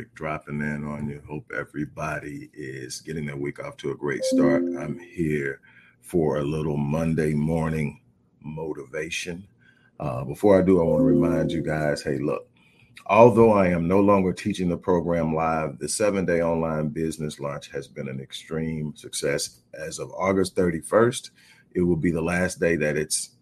Rick dropping in on you. Hope everybody is getting their week off to a great start. I'm here for a little Monday morning motivation. Uh, before I do, I want to remind you guys hey, look, although I am no longer teaching the program live, the seven day online business launch has been an extreme success. As of August 31st, it will be the last day that it's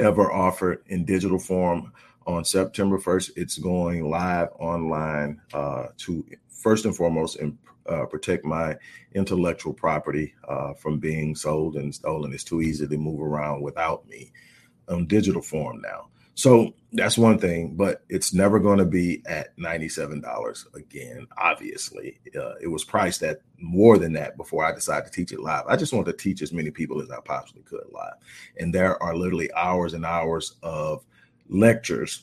ever offered in digital form. On September 1st, it's going live online uh, to first and foremost uh, protect my intellectual property uh, from being sold and stolen. It's too easy to move around without me on digital form now. So that's one thing, but it's never going to be at $97 again. Obviously, uh, it was priced at more than that before I decided to teach it live. I just wanted to teach as many people as I possibly could live. And there are literally hours and hours of lectures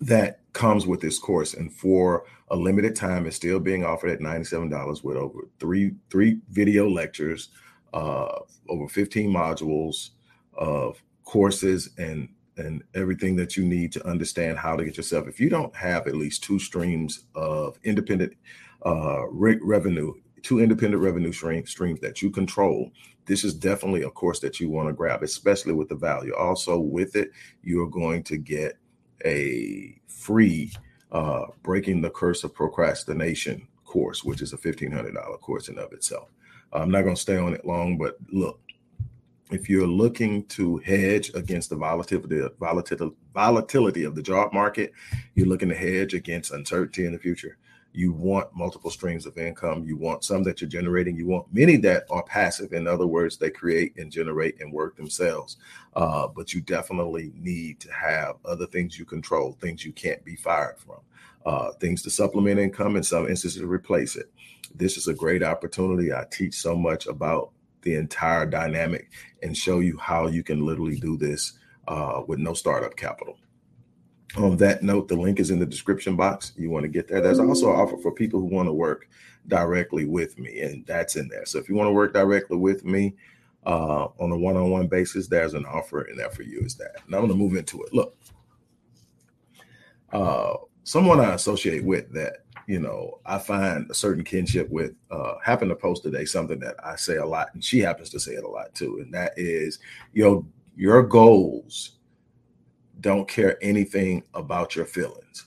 that comes with this course. And for a limited time is still being offered at $97 with over three three video lectures, uh, over 15 modules of courses and and everything that you need to understand how to get yourself. If you don't have at least two streams of independent uh, revenue, two independent revenue stream, streams that you control, this is definitely a course that you want to grab, especially with the value. Also, with it, you are going to get a free uh, Breaking the Curse of Procrastination course, which is a $1,500 course in of itself. I'm not going to stay on it long, but look, if you're looking to hedge against the volatility, volatility, volatility of the job market, you're looking to hedge against uncertainty in the future. You want multiple streams of income. You want some that you're generating. You want many that are passive. In other words, they create and generate and work themselves. Uh, but you definitely need to have other things you control, things you can't be fired from, uh, things to supplement income, in some instances to replace it. This is a great opportunity. I teach so much about the entire dynamic and show you how you can literally do this uh, with no startup capital. On that note, the link is in the description box. You want to get there. There's also an offer for people who want to work directly with me, and that's in there. So if you want to work directly with me uh, on a one-on-one basis, there's an offer in there for you. Is that? Now I'm going to move into it. Look, uh, someone I associate with that you know I find a certain kinship with uh, happened to post today something that I say a lot, and she happens to say it a lot too, and that is your your goals don't care anything about your feelings.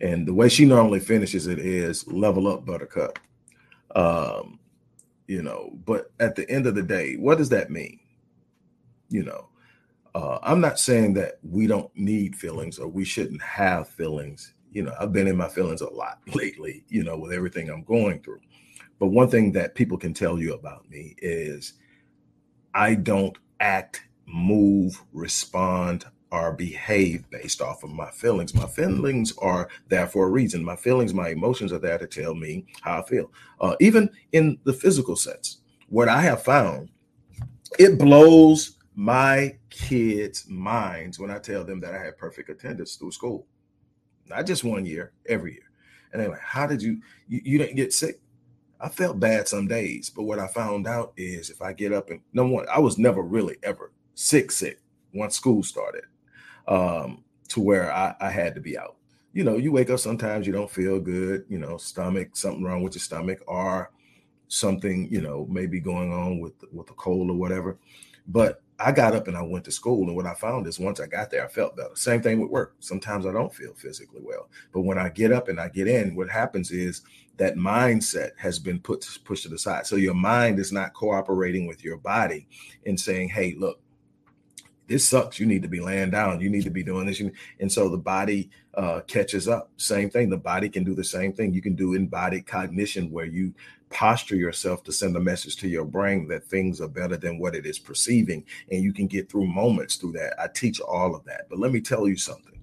And the way she normally finishes it is level up, buttercup. Um, you know, but at the end of the day, what does that mean? You know, uh, I'm not saying that we don't need feelings or we shouldn't have feelings. You know, I've been in my feelings a lot lately, you know, with everything I'm going through. But one thing that people can tell you about me is I don't act, move, respond, or behave based off of my feelings. My feelings are there for a reason. My feelings, my emotions are there to tell me how I feel. Uh, even in the physical sense, what I have found, it blows my kids' minds when I tell them that I had perfect attendance through school. Not just one year, every year. And they're like, how did you, you, you didn't get sick? I felt bad some days, but what I found out is if I get up and number one, I was never really ever sick, sick once school started um, to where I, I had to be out. You know, you wake up sometimes you don't feel good, you know, stomach, something wrong with your stomach, or something, you know, maybe going on with with a cold or whatever. But I got up and I went to school, and what I found is once I got there, I felt better. Same thing with work. Sometimes I don't feel physically well, but when I get up and I get in, what happens is that mindset has been put pushed to the side. So your mind is not cooperating with your body and saying, "Hey, look, this sucks. You need to be laying down. You need to be doing this. And so the body uh, catches up. Same thing. The body can do the same thing. You can do embodied cognition where you posture yourself to send a message to your brain that things are better than what it is perceiving. And you can get through moments through that. I teach all of that. But let me tell you something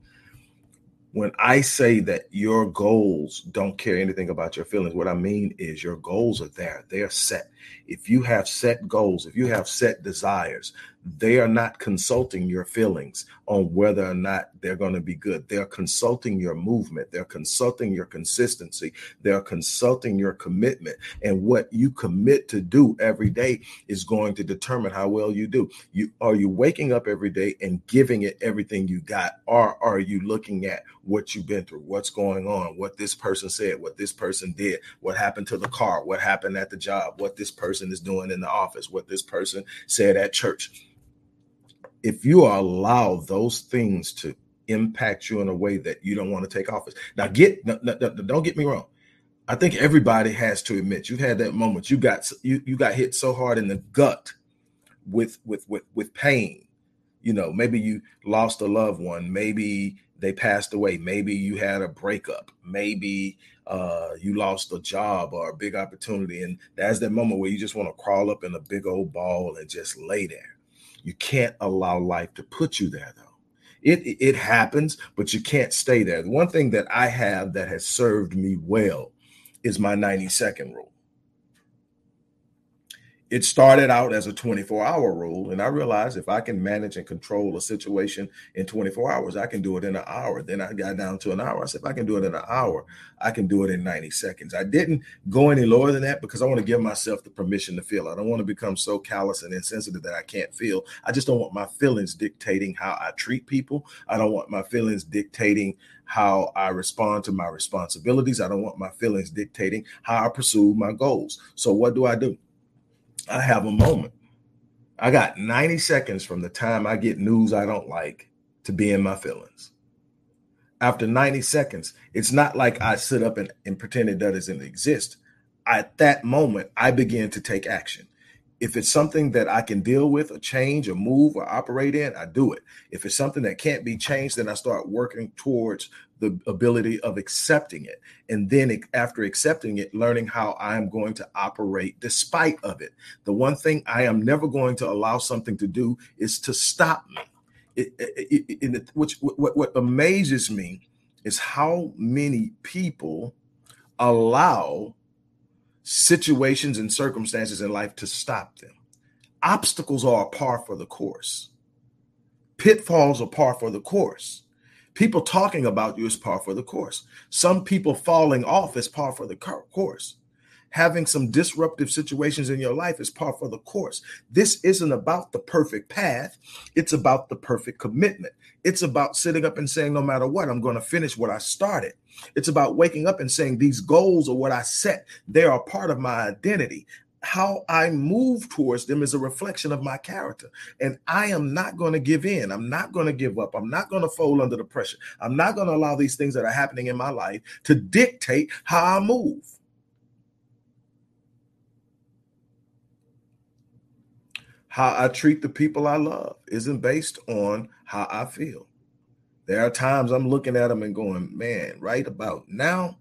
when I say that your goals don't care anything about your feelings, what I mean is your goals are there, they are set. If you have set goals, if you have set desires, they are not consulting your feelings on whether or not they're going to be good. They're consulting your movement. They're consulting your consistency. They're consulting your commitment. And what you commit to do every day is going to determine how well you do. You are you waking up every day and giving it everything you got, or are you looking at what you've been through, what's going on, what this person said, what this person did, what happened to the car, what happened at the job, what this person is doing in the office, what this person said at church if you allow those things to impact you in a way that you don't want to take office. Now, get don't get me wrong. I think everybody has to admit you've had that moment. You got you you got hit so hard in the gut with with with with pain. You know, maybe you lost a loved one. Maybe they passed away. Maybe you had a breakup. Maybe uh, you lost a job or a big opportunity, and that's that moment where you just want to crawl up in a big old ball and just lay there you can't allow life to put you there, though. It, it happens, but you can't stay there. The one thing that I have that has served me well is my 90 second rule it started out as a 24 hour rule and i realized if i can manage and control a situation in 24 hours i can do it in an hour then i got down to an hour i said if i can do it in an hour i can do it in 90 seconds i didn't go any lower than that because i want to give myself the permission to feel i don't want to become so callous and insensitive that i can't feel i just don't want my feelings dictating how i treat people i don't want my feelings dictating how I respond to my responsibilities. I don't want my feelings dictating how I pursue my goals. So, what do I do? I have a moment. I got 90 seconds from the time I get news I don't like to be in my feelings. After 90 seconds, it's not like I sit up and, and pretend it doesn't exist. At that moment, I begin to take action. If it's something that I can deal with or change or move or operate in, I do it. If it's something that can't be changed, then I start working towards the ability of accepting it. And then after accepting it, learning how I'm going to operate despite of it. The one thing I am never going to allow something to do is to stop me. It, it, it, which what, what amazes me is how many people allow situations and circumstances in life to stop them. Obstacles are a par for the course. Pitfalls are par for the course. People talking about you is par for the course. Some people falling off is par for the course. Having some disruptive situations in your life is par for the course. This isn't about the perfect path, it's about the perfect commitment. It's about sitting up and saying, no matter what, I'm going to finish what I started. It's about waking up and saying, these goals are what I set. They are part of my identity. How I move towards them is a reflection of my character. And I am not going to give in. I'm not going to give up. I'm not going to fold under the pressure. I'm not going to allow these things that are happening in my life to dictate how I move. How I treat the people I love isn't based on how I feel. There are times I'm looking at them and going, man, right about now,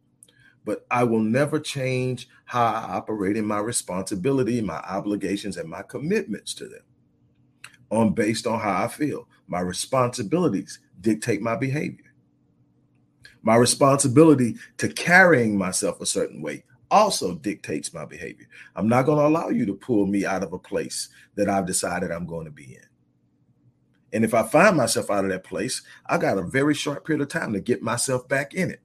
but I will never change how I operate in my responsibility, my obligations, and my commitments to them on based on how I feel. My responsibilities dictate my behavior. My responsibility to carrying myself a certain way also dictates my behavior. I'm not going to allow you to pull me out of a place that I've decided I'm going to be in. And if I find myself out of that place, I got a very short period of time to get myself back in it.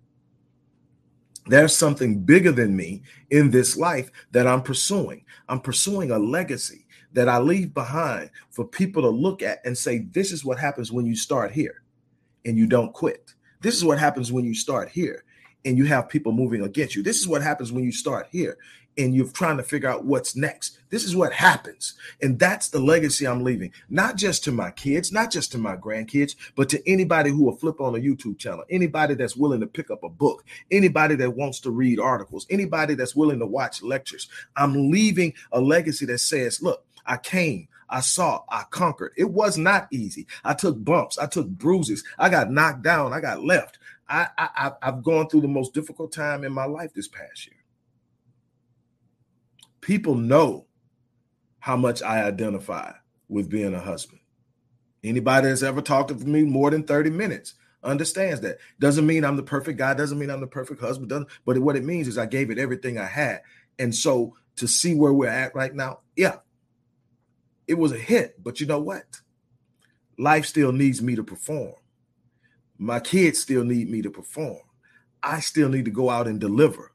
There's something bigger than me in this life that I'm pursuing. I'm pursuing a legacy that I leave behind for people to look at and say, This is what happens when you start here and you don't quit. This is what happens when you start here and you have people moving against you. This is what happens when you start here and you're trying to figure out what's next. This is what happens. And that's the legacy I'm leaving, not just to my kids, not just to my grandkids, but to anybody who will flip on a YouTube channel, anybody that's willing to pick up a book, anybody that wants to read articles, anybody that's willing to watch lectures. I'm leaving a legacy that says, look, I came, I saw, I conquered. It was not easy. I took bumps, I took bruises, I got knocked down, I got left. I, I I've gone through the most difficult time in my life this past year. People know how much I identify with being a husband. Anybody that's ever talked to me more than 30 minutes understands that. Doesn't mean I'm the perfect guy, doesn't mean I'm the perfect husband, doesn't, but what it means is I gave it everything I had. And so to see where we're at right now, yeah, it was a hit, but you know what? Life still needs me to perform. My kids still need me to perform. I still need to go out and deliver.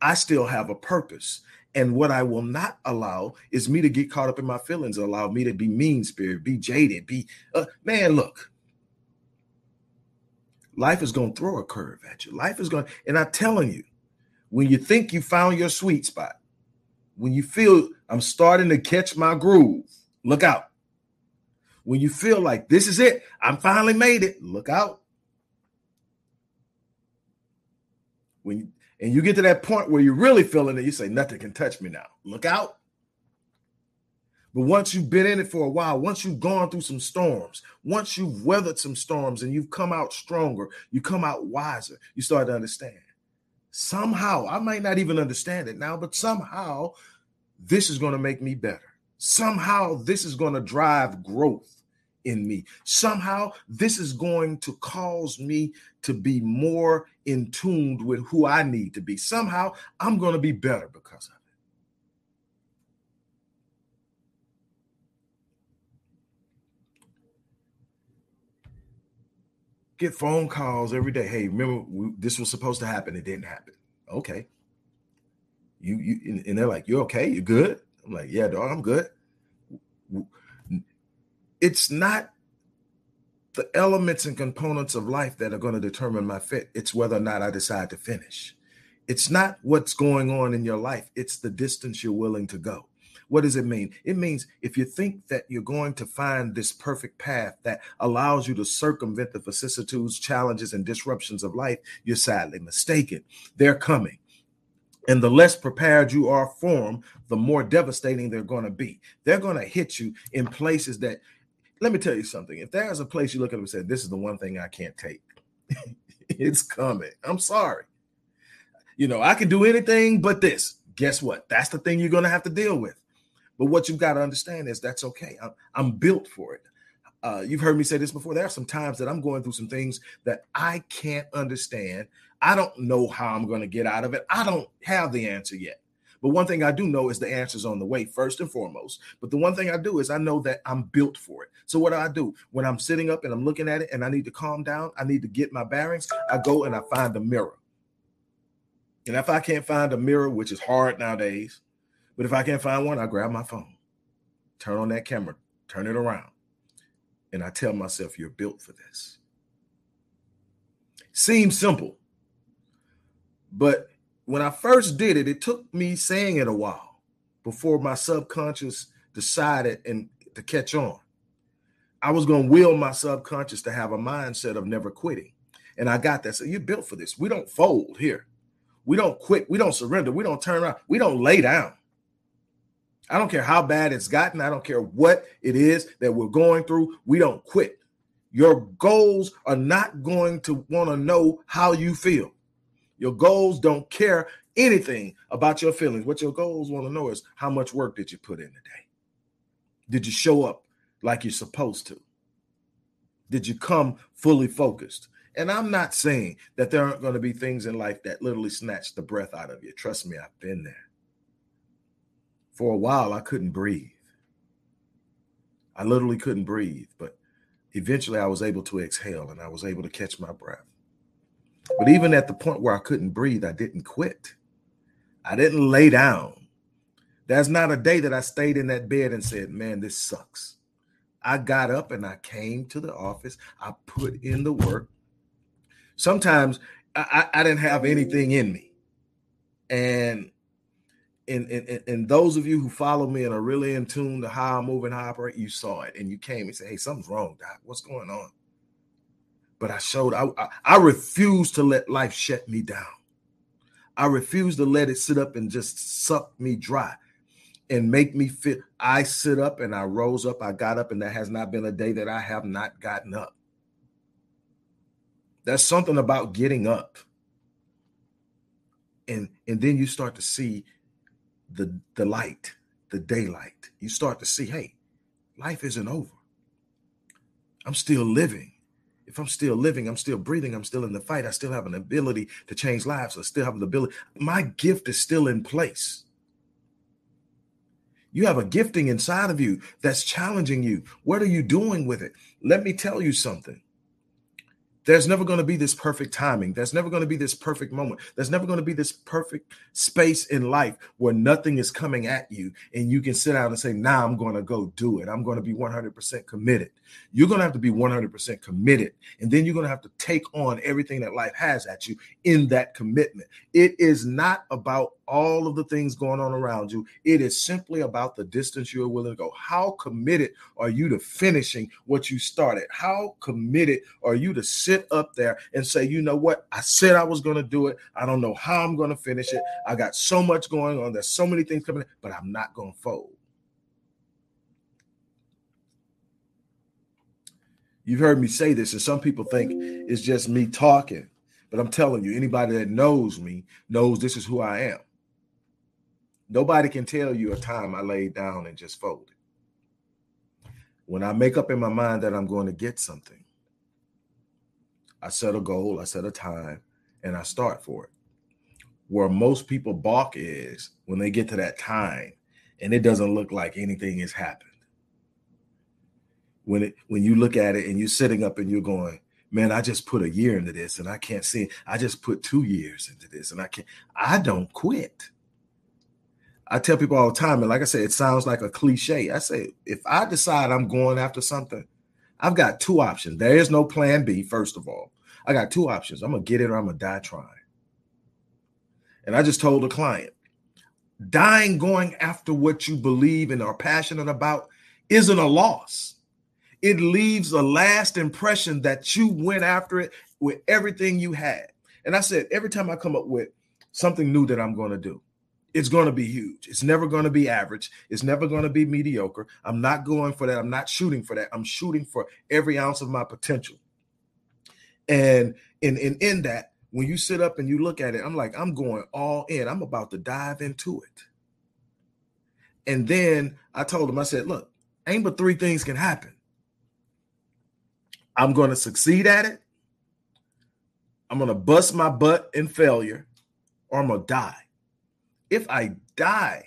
I still have a purpose. And what I will not allow is me to get caught up in my feelings, allow me to be mean spirit, be jaded, be uh, man, look. Life is going to throw a curve at you. Life is going, and I'm telling you, when you think you found your sweet spot, when you feel I'm starting to catch my groove, look out. When you feel like this is it, I'm finally made it, look out. When and you get to that point where you're really feeling it, you say, nothing can touch me now. Look out. But once you've been in it for a while, once you've gone through some storms, once you've weathered some storms and you've come out stronger, you come out wiser, you start to understand. Somehow, I might not even understand it now, but somehow this is going to make me better. Somehow this is going to drive growth in me. Somehow, this is going to cause me to be more in tuned with who I need to be. Somehow, I'm going to be better because of it. Get phone calls every day. Hey, remember we, this was supposed to happen? It didn't happen. Okay. You you and they're like, "You okay? You good?" I'm like, "Yeah, dog, I'm good." It's not the elements and components of life that are going to determine my fit. It's whether or not I decide to finish. It's not what's going on in your life, it's the distance you're willing to go. What does it mean? It means if you think that you're going to find this perfect path that allows you to circumvent the vicissitudes, challenges, and disruptions of life, you're sadly mistaken. They're coming. And the less prepared you are for them, the more devastating they're going to be. They're going to hit you in places that let me tell you something. If there's a place you look at and say, This is the one thing I can't take, it's coming. I'm sorry. You know, I can do anything but this. Guess what? That's the thing you're going to have to deal with. But what you've got to understand is that's okay. I'm, I'm built for it. Uh, you've heard me say this before. There are some times that I'm going through some things that I can't understand. I don't know how I'm going to get out of it. I don't have the answer yet. But one thing I do know is the answer's on the way, first and foremost. But the one thing I do is I know that I'm built for it. So what do I do? When I'm sitting up and I'm looking at it and I need to calm down, I need to get my bearings, I go and I find a mirror. And if I can't find a mirror, which is hard nowadays, but if I can't find one, I grab my phone, turn on that camera, turn it around, and I tell myself, you're built for this. Seems simple, but when I first did it, it took me saying it a while before my subconscious decided and to catch on. I was going to will my subconscious to have a mindset of never quitting. And I got that. So you're built for this. We don't fold here. We don't quit. We don't surrender. We don't turn around. We don't lay down. I don't care how bad it's gotten. I don't care what it is that we're going through. We don't quit. Your goals are not going to want to know how you feel. Your goals don't care anything about your feelings. What your goals want to know is how much work did you put in today? Did you show up like you're supposed to? Did you come fully focused? And I'm not saying that there aren't going to be things in life that literally snatch the breath out of you. Trust me, I've been there. For a while, I couldn't breathe. I literally couldn't breathe, but eventually I was able to exhale and I was able to catch my breath. But even at the point where I couldn't breathe, I didn't quit. I didn't lay down. There's not a day that I stayed in that bed and said, Man, this sucks. I got up and I came to the office. I put in the work. Sometimes I, I, didn't have anything in me. And and, and and those of you who follow me and are really in tune to how I move and how I operate, you saw it and you came and said, Hey, something's wrong, Doc. What's going on? But I showed I, I, I refuse to let life shut me down. I refuse to let it sit up and just suck me dry and make me fit. I sit up and I rose up, I got up, and there has not been a day that I have not gotten up. That's something about getting up. And and then you start to see the the light, the daylight. You start to see, hey, life isn't over. I'm still living if I'm still living, I'm still breathing, I'm still in the fight, I still have an ability to change lives, I still have the ability. My gift is still in place. You have a gifting inside of you that's challenging you. What are you doing with it? Let me tell you something. There's never going to be this perfect timing. There's never going to be this perfect moment. There's never going to be this perfect space in life where nothing is coming at you and you can sit down and say, Now nah, I'm going to go do it. I'm going to be 100% committed. You're going to have to be 100% committed. And then you're going to have to take on everything that life has at you in that commitment. It is not about all of the things going on around you. It is simply about the distance you're willing to go. How committed are you to finishing what you started? How committed are you to sit up there and say, you know what? I said I was going to do it. I don't know how I'm going to finish it. I got so much going on. There's so many things coming, in, but I'm not going to fold. You've heard me say this, and some people think it's just me talking. But I'm telling you, anybody that knows me knows this is who I am. Nobody can tell you a time I laid down and just folded. When I make up in my mind that I'm going to get something, I set a goal, I set a time, and I start for it. Where most people balk is when they get to that time and it doesn't look like anything has happened. When it when you look at it and you're sitting up and you're going, man, I just put a year into this and I can't see. I just put two years into this and I can't. I don't quit. I tell people all the time, and like I said, it sounds like a cliche. I say, if I decide I'm going after something, I've got two options. There is no plan B, first of all. I got two options. I'm gonna get it or I'm gonna die trying. And I just told a client, dying going after what you believe and are passionate about isn't a loss. It leaves a last impression that you went after it with everything you had. And I said, every time I come up with something new that I'm going to do, it's going to be huge. It's never going to be average. It's never going to be mediocre. I'm not going for that. I'm not shooting for that. I'm shooting for every ounce of my potential. And in in in that, when you sit up and you look at it, I'm like, I'm going all in. I'm about to dive into it. And then I told him, I said, look, ain't but three things can happen. I'm going to succeed at it. I'm going to bust my butt in failure, or I'm going to die if I die,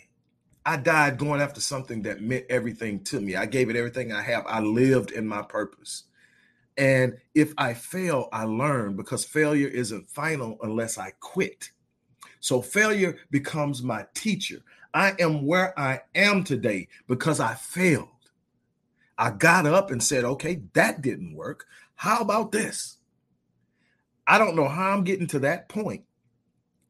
I died going after something that meant everything to me. I gave it everything I have. I lived in my purpose. And if I fail, I learn because failure isn't final unless I quit. So failure becomes my teacher. I am where I am today because I failed. I got up and said, okay, that didn't work. How about this? I don't know how I'm getting to that point,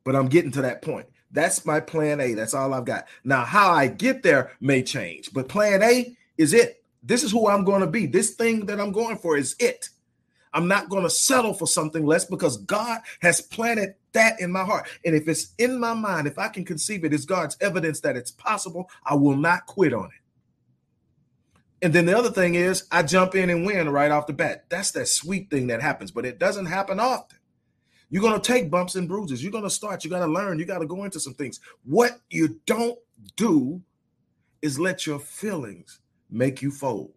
but I'm getting to that point. That's my plan A. That's all I've got. Now, how I get there may change, but plan A is it. This is who I'm going to be. This thing that I'm going for is it. I'm not going to settle for something less because God has planted that in my heart. And if it's in my mind, if I can conceive it as God's evidence that it's possible, I will not quit on it. And then the other thing is, I jump in and win right off the bat. That's that sweet thing that happens, but it doesn't happen often. You're going to take bumps and bruises. You're going to start. You got to learn. You got to go into some things. What you don't do is let your feelings make you fold.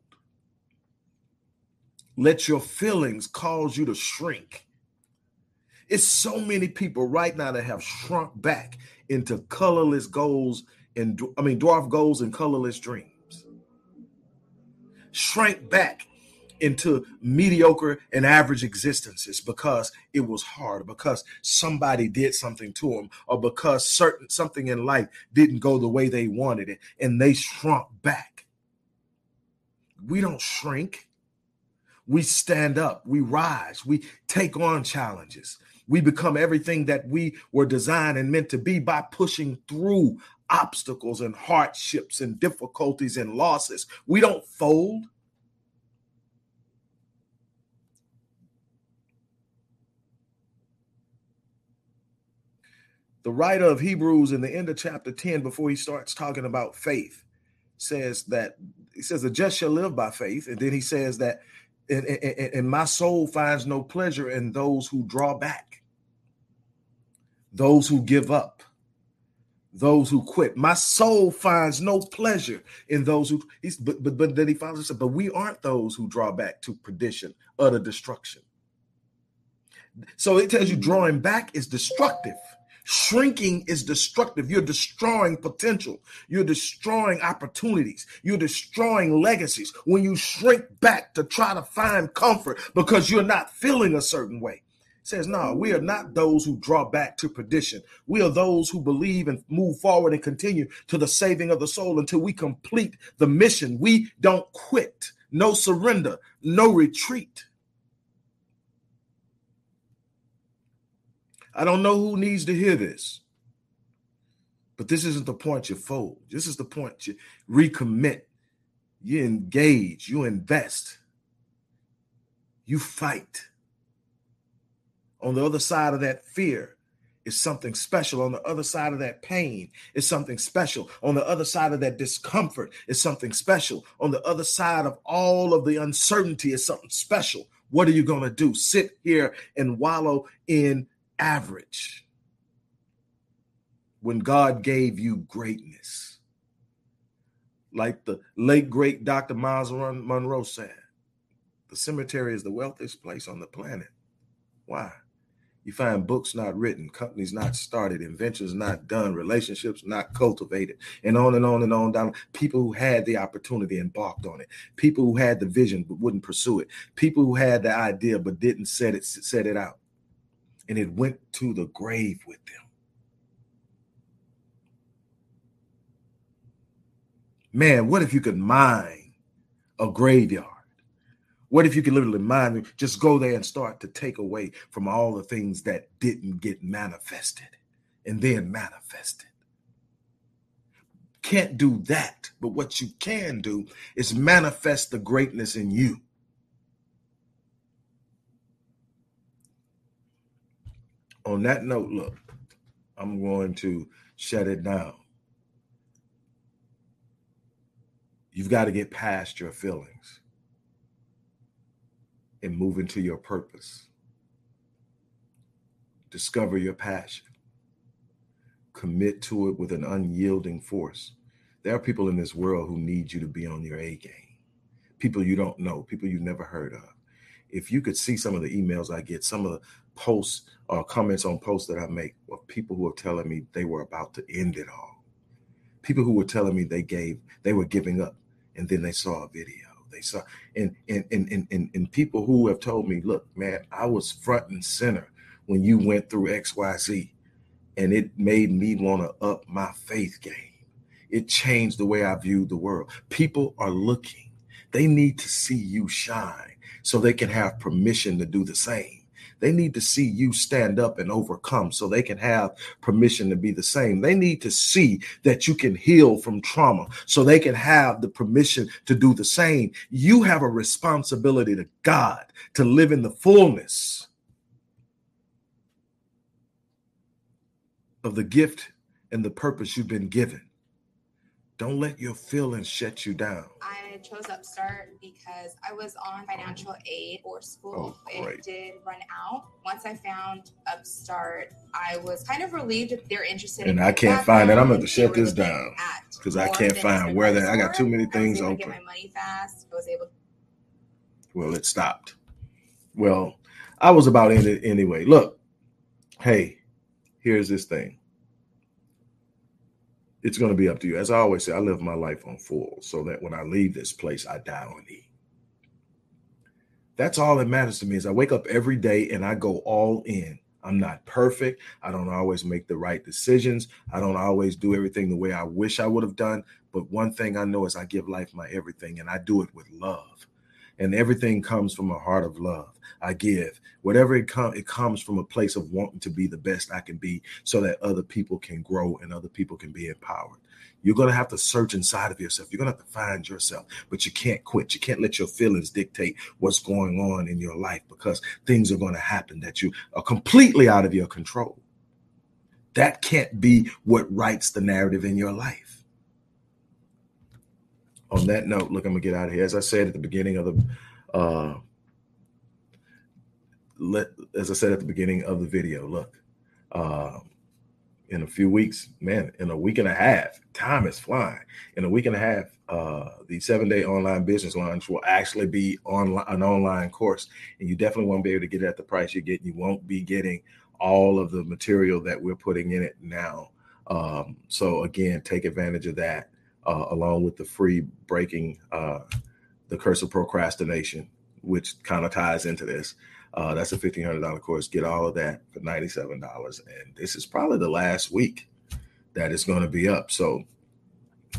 Let your feelings cause you to shrink. It's so many people right now that have shrunk back into colorless goals and I mean dwarf goals and colorless dreams. Shrank back into mediocre and average existences because it was hard, because somebody did something to them, or because certain something in life didn't go the way they wanted it, and they shrunk back. We don't shrink. We stand up, we rise, we take on challenges. We become everything that we were designed and meant to be by pushing through obstacles and hardships and difficulties and losses. We don't fold. The writer of Hebrews in the end of chapter 10, before he starts talking about faith, says that he says, The just shall live by faith. And then he says that, and, and, and my soul finds no pleasure in those who draw back, those who give up, those who quit. My soul finds no pleasure in those who he's but but, but then he finds us, but we aren't those who draw back to perdition, utter destruction. So it tells you hmm. drawing back is destructive. Shrinking is destructive. You're destroying potential. You're destroying opportunities. You're destroying legacies when you shrink back to try to find comfort because you're not feeling a certain way. It says, no, we are not those who draw back to perdition. We are those who believe and move forward and continue to the saving of the soul until we complete the mission. We don't quit. No surrender, no retreat. I don't know who needs to hear this, but this isn't the point you fold. This is the point you recommit, you engage, you invest, you fight. On the other side of that fear is something special. On the other side of that pain is something special. On the other side of that discomfort is something special. On the other side of all of the uncertainty is something special. What are you going to do? Sit here and wallow in average when God gave you greatness. Like the late great Dr. Myles Munroe said, the cemetery is the wealthiest place on the planet. Why? You find books not written, companies not started, inventions not done, relationships not cultivated, and on and on and on down. People who had the opportunity embarked on it. People who had the vision but wouldn't pursue it. People who had the idea but didn't set it set it out and it went to the grave with them. Man, what if you could mine a graveyard? What if you could literally mine, just go there and start to take away from all the things that didn't get manifested and then manifested? Can't do that, but what you can do is manifest the greatness in you. On that note, look, I'm going to shut it down. You've got to get past your feelings and move into your purpose. Discover your passion. Commit to it with an unyielding force. There are people in this world who need you to be on your A game. People you don't know, people you've never heard of. If you could see some of the emails I get, some of the posts or uh, comments on posts that I make of people who are telling me they were about to end it all. People who were telling me they gave, they were giving up, and then they saw a video. They saw and and and and, and people who have told me, look, man, I was front and center when you went through XYZ, and it made me want to up my faith game. It changed the way I viewed the world. People are looking. They need to see you shine so they can have permission to do the same. They need to see you stand up and overcome so they can have permission to be the same. They need to see that you can heal from trauma so they can have the permission to do the same. You have a responsibility to God to live in the fullness of the gift and the purpose you've been given. Don't let your feelings shut you down. I chose Upstart because I was on financial aid for school. Oh, it did run out. Once I found Upstart, I was kind of relieved that they're interested. And in I can't find it. I'm going to shut this down because I can't find where they. I got too many things open. Get my money fast. I was able. Well, it stopped. Well, I was about in it anyway. Look, hey, here's this thing it's going to be up to you. As I always say, I live my life on full so that when I leave this place, I die on E. That's all that matters to me is I wake up every day and I go all in. I'm not perfect. I don't always make the right decisions. I don't always do everything the way I wish I would have done. But one thing I know is I give life my everything and I do it with love. And everything comes from a heart of love. I give. Whatever it comes, it comes from a place of wanting to be the best I can be so that other people can grow and other people can be empowered. You're going to have to search inside of yourself. You're going to have to find yourself, but you can't quit. You can't let your feelings dictate what's going on in your life because things are going to happen that you are completely out of your control. That can't be what writes the narrative in your life. On that note, look, I'm to get out of here. As I said at the beginning of the uh, let, as I said at the beginning of the video, look, uh, in a few weeks, man, in a week and a half, time is flying. In a week and a half, uh, the seven day online business launch will actually be on an online course, and you definitely won't be able to get it at the price you're getting. You won't be getting all of the material that we're putting in it now. Um, so again, take advantage of that uh, along with the free breaking uh, the curse of procrastination, which kind of ties into this. Uh, that's a fifteen hundred dollar course. Get all of that for ninety seven dollars, and this is probably the last week that it's going to be up. So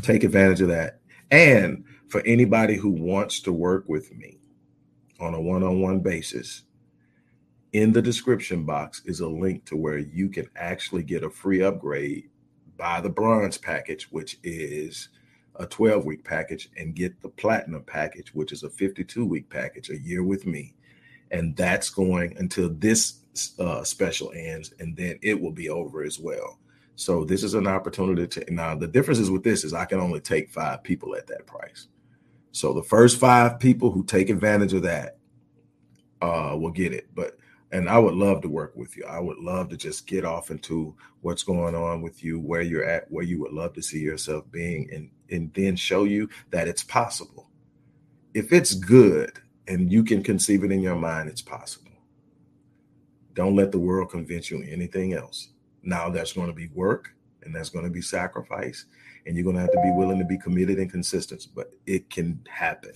take advantage of that. And for anybody who wants to work with me on a one on one basis, in the description box is a link to where you can actually get a free upgrade buy the bronze package, which is a 12 week package, and get the platinum package, which is a 52 week package, a year with me. And that's going until this uh, special ends, and then it will be over as well. So this is an opportunity to now the difference is with this is I can only take five people at that price. So the first five people who take advantage of that uh will get it. But and I would love to work with you. I would love to just get off into what's going on with you, where you're at, where you would love to see yourself being, and and then show you that it's possible. If it's good and you can conceive it in your mind, it's possible. Don't let the world convince you anything else. Now that's going to be work and that's going to be sacrifice, and you're going to have to be willing to be committed and consistent, but it can happen.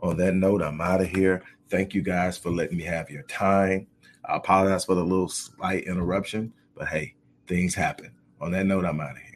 On that note, I'm out of here. Thank you guys for letting me have your time. I apologize for the little slight interruption, but hey, things happen. On that note, I'm out of here.